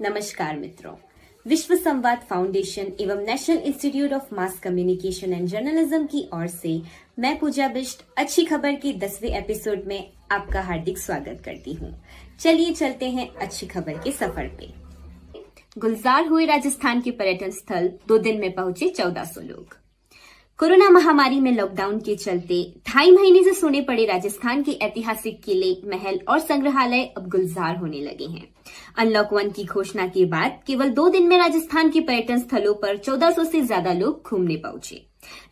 नमस्कार मित्रों। विश्व संवाद फाउंडेशन एवं National Institute of Mass Communication and Journalism की ओर से मैं पूजा बिष्ट, अच्छी खबर के दसवें एपिसोड में आपका हार्दिक स्वागत करती हूँ। चलिए चलते हैं अच्छी खबर के सफ़र पे। गुलजार हुए राजस्थान के पर्यटन स्थल, दो दिन में पहुँचे 1400 लोग। कोरोना महामारी में लॉकडाउन के चलते ढाई महीने से सोने पड़े राजस्थान के ऐतिहासिक किले, महल और संग्रहालय अब गुलजार होने लगे हैं। अनलॉक वन की घोषणा के बाद केवल दो दिन में राजस्थान के पर्यटन स्थलों पर 1400 से ज़्यादा लोग घूमने पहुँचे।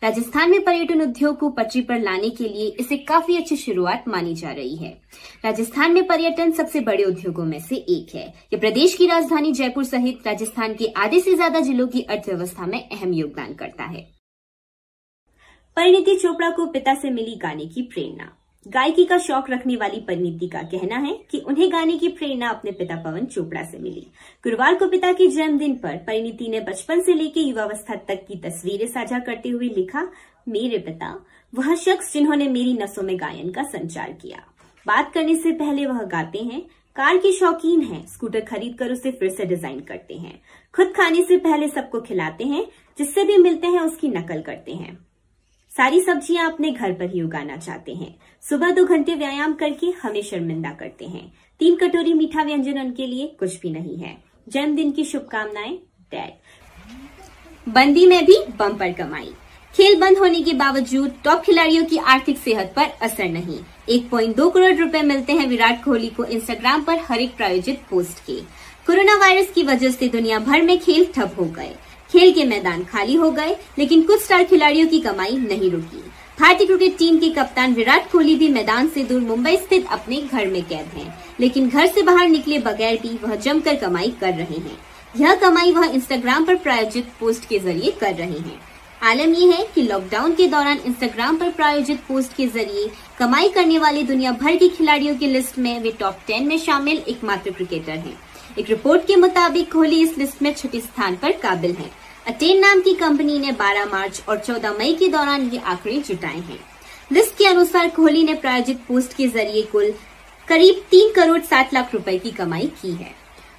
राजस्थान में पर्यटन उद्योग को पटरी पर लाने के लिए इसे काफ़ी अच्छी शुरुआत मानी जा रही है। राजस्थान में पर्यटन सबसे बड़े उद्योगों में से एक है। ये प्रदेश की राजधानी जयपुर सहित राजस्थान के आधे से ज़्यादा जिलों की अर्थव्यवस्था में अहम योगदान करता है। परिणीति चोपड़ा को पिता से मिली गाने की प्रेरणा। गायकी का शौक रखने वाली परिणीति का कहना है कि उन्हें गाने की प्रेरणा अपने पिता पवन चोपड़ा से मिली। गुरुवार को पिता के जन्मदिन पर परिणीति ने बचपन से लेकर युवावस्था तक की तस्वीरें साझा करते हुए लिखा, मेरे पिता, वह शख्स जिन्होंने मेरी नसों में गायन का संचार किया। बात करने से पहले वह गाते हैं, कार के शौकीन हैं, स्कूटर खरीद कर उसे फिर से डिज़ाइन करते हैं। खुद खाने से पहले सबको खिलाते हैं, जिससे भी मिलते हैं उसकी नकल करते हैं। सारी सब्ज़ियाँ अपने घर पर ही उगाना चाहते हैं। सुबह दो घंटे व्यायाम करके हमें शर्मिंदा करते हैं। तीन कटोरी मीठा व्यंजन उनके लिए कुछ भी नहीं है। जन्मदिन की शुभकामनाएँ, डैड। बंदी में भी बम्पर कमाई। खेल बंद होने के बावजूद टॉप खिलाड़ियों की आर्थिक सेहत पर असर नहीं। 1.2 करोड़ रुपए मिलते हैं विराट कोहली को इंस्टाग्राम पर हर एक प्रायोजित पोस्ट के। कोरोना वायरस की वजह से दुनिया भर में खेल ठप हो गए। खेल के मैदान खाली हो गए लेकिन कुछ स्टार खिलाड़ियों की कमाई नहीं रुकी। भारतीय क्रिकेट टीम के कप्तान विराट कोहली भी मैदान से दूर मुंबई स्थित अपने घर में कैद हैं, लेकिन घर से बाहर निकले बगैर भी वह जमकर कमाई कर रहे हैं। यह कमाई वह इंस्टाग्राम पर प्रायोजित पोस्ट के ज़रिए कर रहे हैं। आलम यह है कि लॉकडाउन के दौरान इंस्टाग्राम पर प्रायोजित पोस्ट के ज़रिए कमाई करने वाले दुनिया भर के खिलाड़ियों की लिस्ट में वे टॉप टेन में शामिल एकमात्र क्रिकेटर हैं। एक रिपोर्ट के मुताबिक कोहली इस लिस्ट में छठे स्थान पर काबिल हैं। अटेन नाम की कंपनी ने 12 मार्च और 14 मई के दौरान ये आंकड़े जुटाए हैं। लिस्ट के अनुसार कोहली ने प्रायोजित पोस्ट के ज़रिए कुल करीब तीन करोड़ सात लाख रुपए की कमाई की है,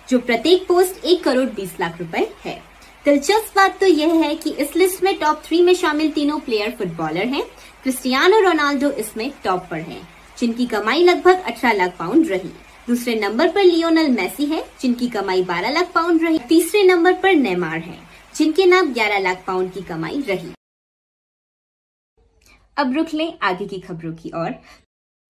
जो प्रत्येक पोस्ट एक करोड़ बीस लाख रुपए है। दिलचस्प बात तो यह है कि इस लिस्ट में टॉप थ्री में शामिल तीनों प्लेयर फुटबॉलर हैं। क्रिस्टियानो रोनाल्डो इसमें टॉप पर हैं, जिनकी कमाई लगभग 18 लाख पाउंड रही। दूसरे नंबर पर लियोनल मैसी है, जिनकी कमाई 12 लाख पाउंड रही। तीसरे नंबर पर नेमार है, जिनके नाम 11 लाख पाउंड की कमाई रही। अब रुक लें आगे की खबरों की ओर।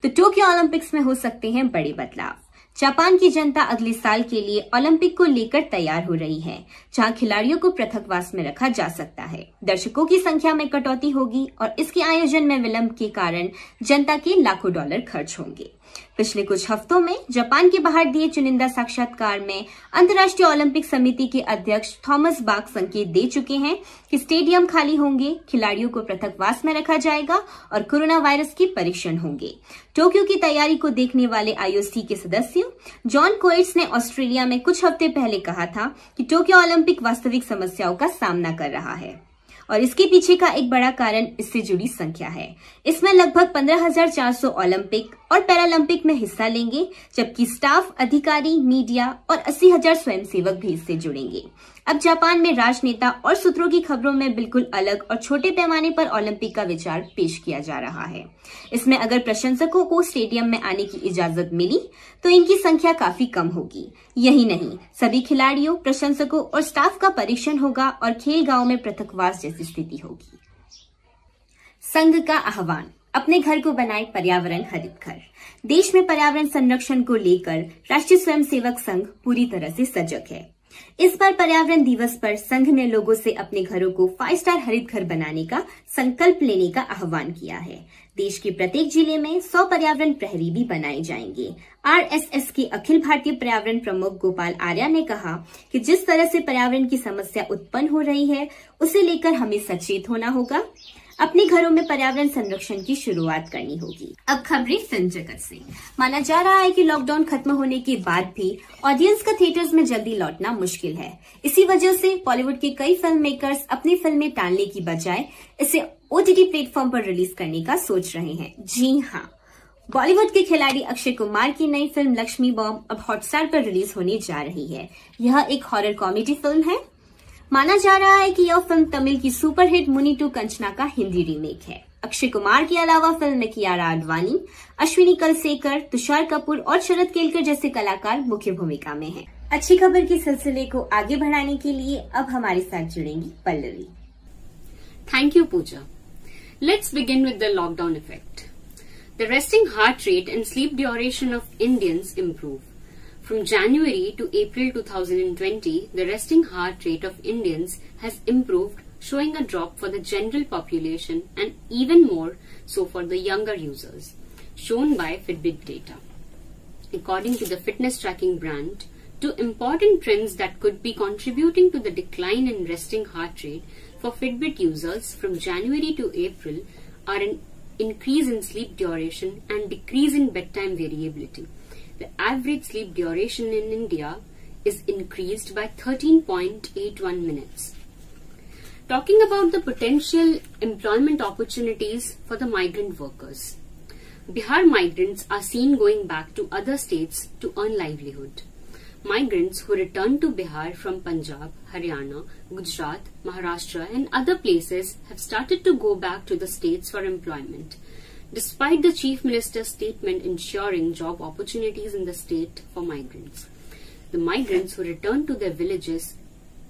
तो टोक्यो ओलंपिक्स में हो सकते हैं बड़े बदलाव। जापान की जनता अगले साल के लिए ओलंपिक को लेकर तैयार हो रही है, जहाँ खिलाड़ियों को पृथकवास में रखा जा सकता है। दर्शकों की संख्या में कटौती होगी और इसके आयोजन में विलंब के कारण जनता के लाखों डॉलर खर्च होंगे। पिछले कुछ हफ्तों में जापान के बाहर दिए चुनिंदा साक्षात्कार में अंतर्राष्ट्रीय ओलंपिक समिति के अध्यक्ष थॉमस बाग संकेत दे चुके हैं कि स्टेडियम खाली होंगे, खिलाड़ियों को पृथकवास में रखा जाएगा और कोरोना वायरस के परीक्षण होंगे। टोक्यो की तैयारी को देखने वाले आईओसी के सदस्य, जॉन कोइट्स ने ऑस्ट्रेलिया में कुछ हफ़्ते पहले कहा था कि टोक्यो ओलंपिक वास्तविक समस्याओं का सामना कर रहा है। और इसके पीछे का एक बड़ा कारण इससे जुड़ी संख्या है। इसमें लगभग 15,400 ओलंपिक और पैरालंपिक में हिस्सा लेंगे जबकि स्टाफ अधिकारी मीडिया और 80,000 स्वयंसेवक भी इससे जुड़ेंगे। अब जापान में राजनेता और सूत्रों की खबरों में बिल्कुल अलग और छोटे पैमाने पर ओलंपिक का विचार पेश किया जा रहा है। इसमें अगर प्रशंसकों को स्टेडियम में आने की इजाज़त मिली तो इनकी संख्या काफ़ी कम होगी। यही नहीं, सभी खिलाड़ियों, प्रशंसकों और स्टाफ का परीक्षण होगा और खेल गाँव में पृथकवास जैसी स्थिति होगी। संघ का आह्वान, अपने घर को बनाए पर्यावरण हरित घर। देश में पर्यावरण संरक्षण को लेकर राष्ट्रीय स्वयंसेवक संघ पूरी तरह से सजग है। इस बार पर्यावरण दिवस पर संघ ने लोगों से अपने घरों को फाइव स्टार हरित घर बनाने का संकल्प लेने का आह्वान किया है। देश के प्रत्येक ज़िले में 100 पर्यावरण प्रहरी भी बनाए जाएँगे। आरएसएस के अखिल भारतीय पर्यावरण प्रमुख गोपाल आर्या ने कहा कि जिस तरह से पर्यावरण की समस्या उत्पन्न हो रही है, उसे लेकर हमें सचेत होना होगा। अपने घरों में पर्यावरण संरक्षण की शुरुआत करनी होगी। अब खबरें फ़िल्म जगत से। माना जा रहा है कि लॉकडाउन खत्म होने के बाद भी ऑडियंस का थिएटर्स में जल्दी लौटना मुश्किल है। इसी वजह से बॉलीवुड के कई फ़िल्म मेकर्स अपनी फ़िल्में टालने की बजाय इसे ओटीटी प्लेटफॉर्म पर रिलीज़ करने का सोच रहे हैं। जी हाँ बॉलीवुड के खिलाड़ी अक्षय कुमार की नई फ़िल्म लक्ष्मी बॉम्ब अब हॉटस्टार पर रिलीज़ होने जा रही है। यह एक हॉरर कॉमेडी फ़िल्म है। माना जा रहा है कि यह फ़िल्म तमिल की सुपरहिट मुनी टू कंचना का हिंदी रीमेक है अक्षय कुमार के अलावा फ़िल्म में कियारा आडवाणी, अश्विनी कलसेकर, तुषार कपूर और शरद केलकर जैसे कलाकार मुख्य भूमिका में हैं। अच्छी खबर के सिलसिले को आगे बढ़ाने के लिए अब हमारे साथ जुड़ेंगी Pallavi thank you Pooja let's begin with the lockdown effect. The resting heart rate and sleep duration of Indians improve. From January to April 2020, the resting heart rate of Indians has improved, showing a drop for the general population and even more so for the younger users, shown by Fitbit data. According to the fitness tracking brand, two important trends that could be contributing to the decline in resting heart rate for Fitbit users from January to April are an increase in sleep duration and decrease in bedtime variability. The average sleep duration in India is increased by 13.81 minutes. Talking about the potential employment opportunities for the migrant workers. Bihar migrants are seen going back to other states to earn livelihood. Migrants who return to Bihar from Punjab, Haryana, Gujarat, Maharashtra, and other places have started to go back to the states for employment. Despite the Chief Minister's statement ensuring job opportunities in the state for migrants, the migrants who returned to their villages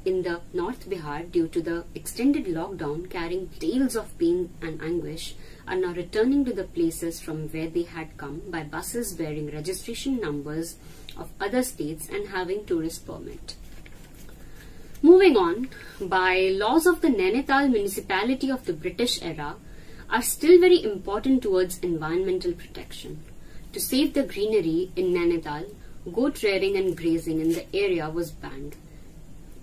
in the North Bihar due to the extended lockdown carrying tales of pain and anguish are now returning to the places from where they had come by buses bearing registration numbers of other states and having tourist permit. Moving on, by laws of the Nainital municipality of the British era are still very important towards environmental protection. To save the greenery in Nainital, goat rearing and grazing in the area was banned.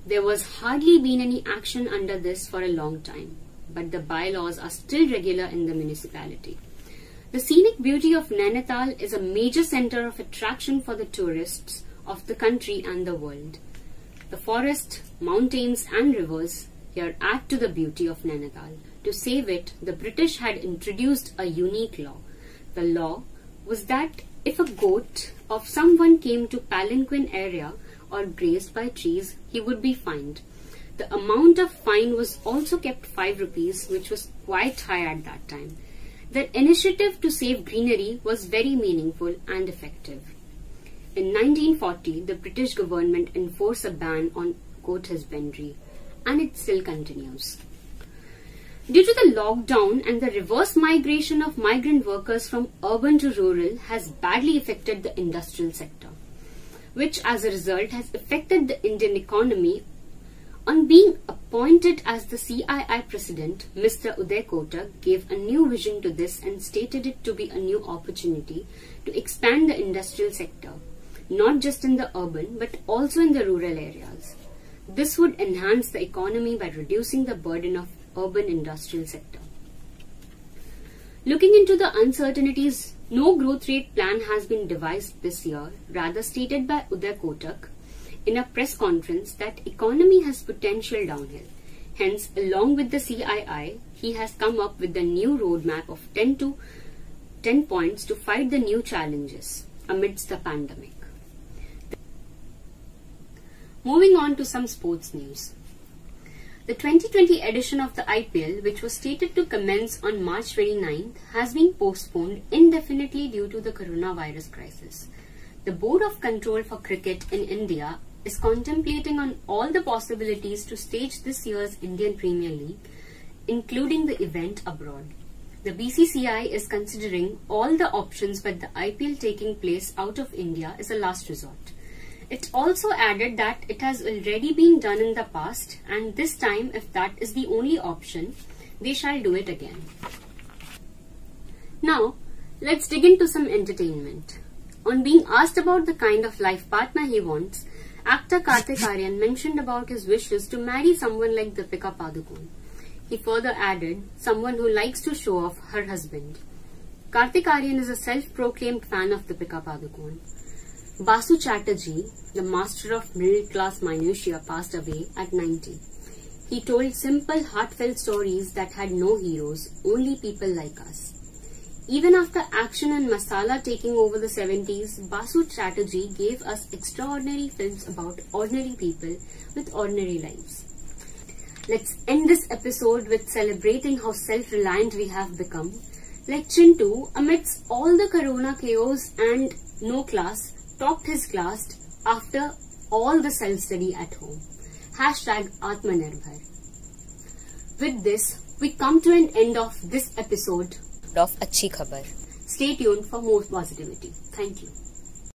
There was hardly been any action under this for a long time, but the bylaws are still regular in the municipality. The scenic beauty of Nainital is a major center of attraction for the tourists of the country and the world. The forest, mountains, and rivers here add to the beauty of Nainital. To save it, the British had introduced a unique law. The law was that if a goat of someone came to Palanquin area or grazed by trees, he would be fined. The amount of fine was also kept 5 rupees, which was quite high at that time. The initiative to save greenery was very meaningful and effective. In 1940, the British government enforced a ban on goat husbandry, and it still continues. Due to the lockdown and the reverse migration of migrant workers from urban to rural has badly affected the industrial sector, which as a result has affected the Indian economy. On being appointed as the CII president, Mr. Uday Kotak gave a new vision to this and stated it to be a new opportunity to expand the industrial sector, not just in the urban but also in the rural areas. This would enhance the economy by reducing the burden of urban industrial sector. Looking into the uncertainties, no growth rate plan has been devised this year, rather stated by Uday Kotak in a press conference that economy has potential downhill. Hence, along with the CII, he has come up with the new roadmap of 10 to 10 points to fight the new challenges amidst the pandemic. Moving on to some sports news. The 2020 edition of the IPL, which was stated to commence on March 29th, has been postponed indefinitely due to the coronavirus crisis. The Board of Control for Cricket in India is contemplating on all the possibilities to stage this year's Indian Premier League, including the event abroad. The BCCI is considering all the options but the IPL taking place out of India is a last resort. It also added that it has already been done in the past and this time if that is the only option, they shall do it again. Now, let's dig into some entertainment. On being asked about the kind of life partner he wants, actor Kartik Aryan mentioned about his wishes to marry someone like Deepika Padukone. He further added, someone who likes to show off her husband. Kartik Aryan is a self-proclaimed fan of Deepika Padukone. Basu Chatterjee, the master of middle-class minutia, passed away at 90. He told simple, heartfelt stories that had no heroes, only people like us. Even after action and masala taking over the 70s, Basu Chatterjee gave us extraordinary films about ordinary people with ordinary lives. Let's end this episode with celebrating how self-reliant we have become. Like Chintu, amidst all the corona chaos and no class, topped his class after all the self-study at home. Hashtag Atmanirbhar. With this, we come to an end of this episode of Achhi Khabar. Stay tuned for more positivity. Thank you.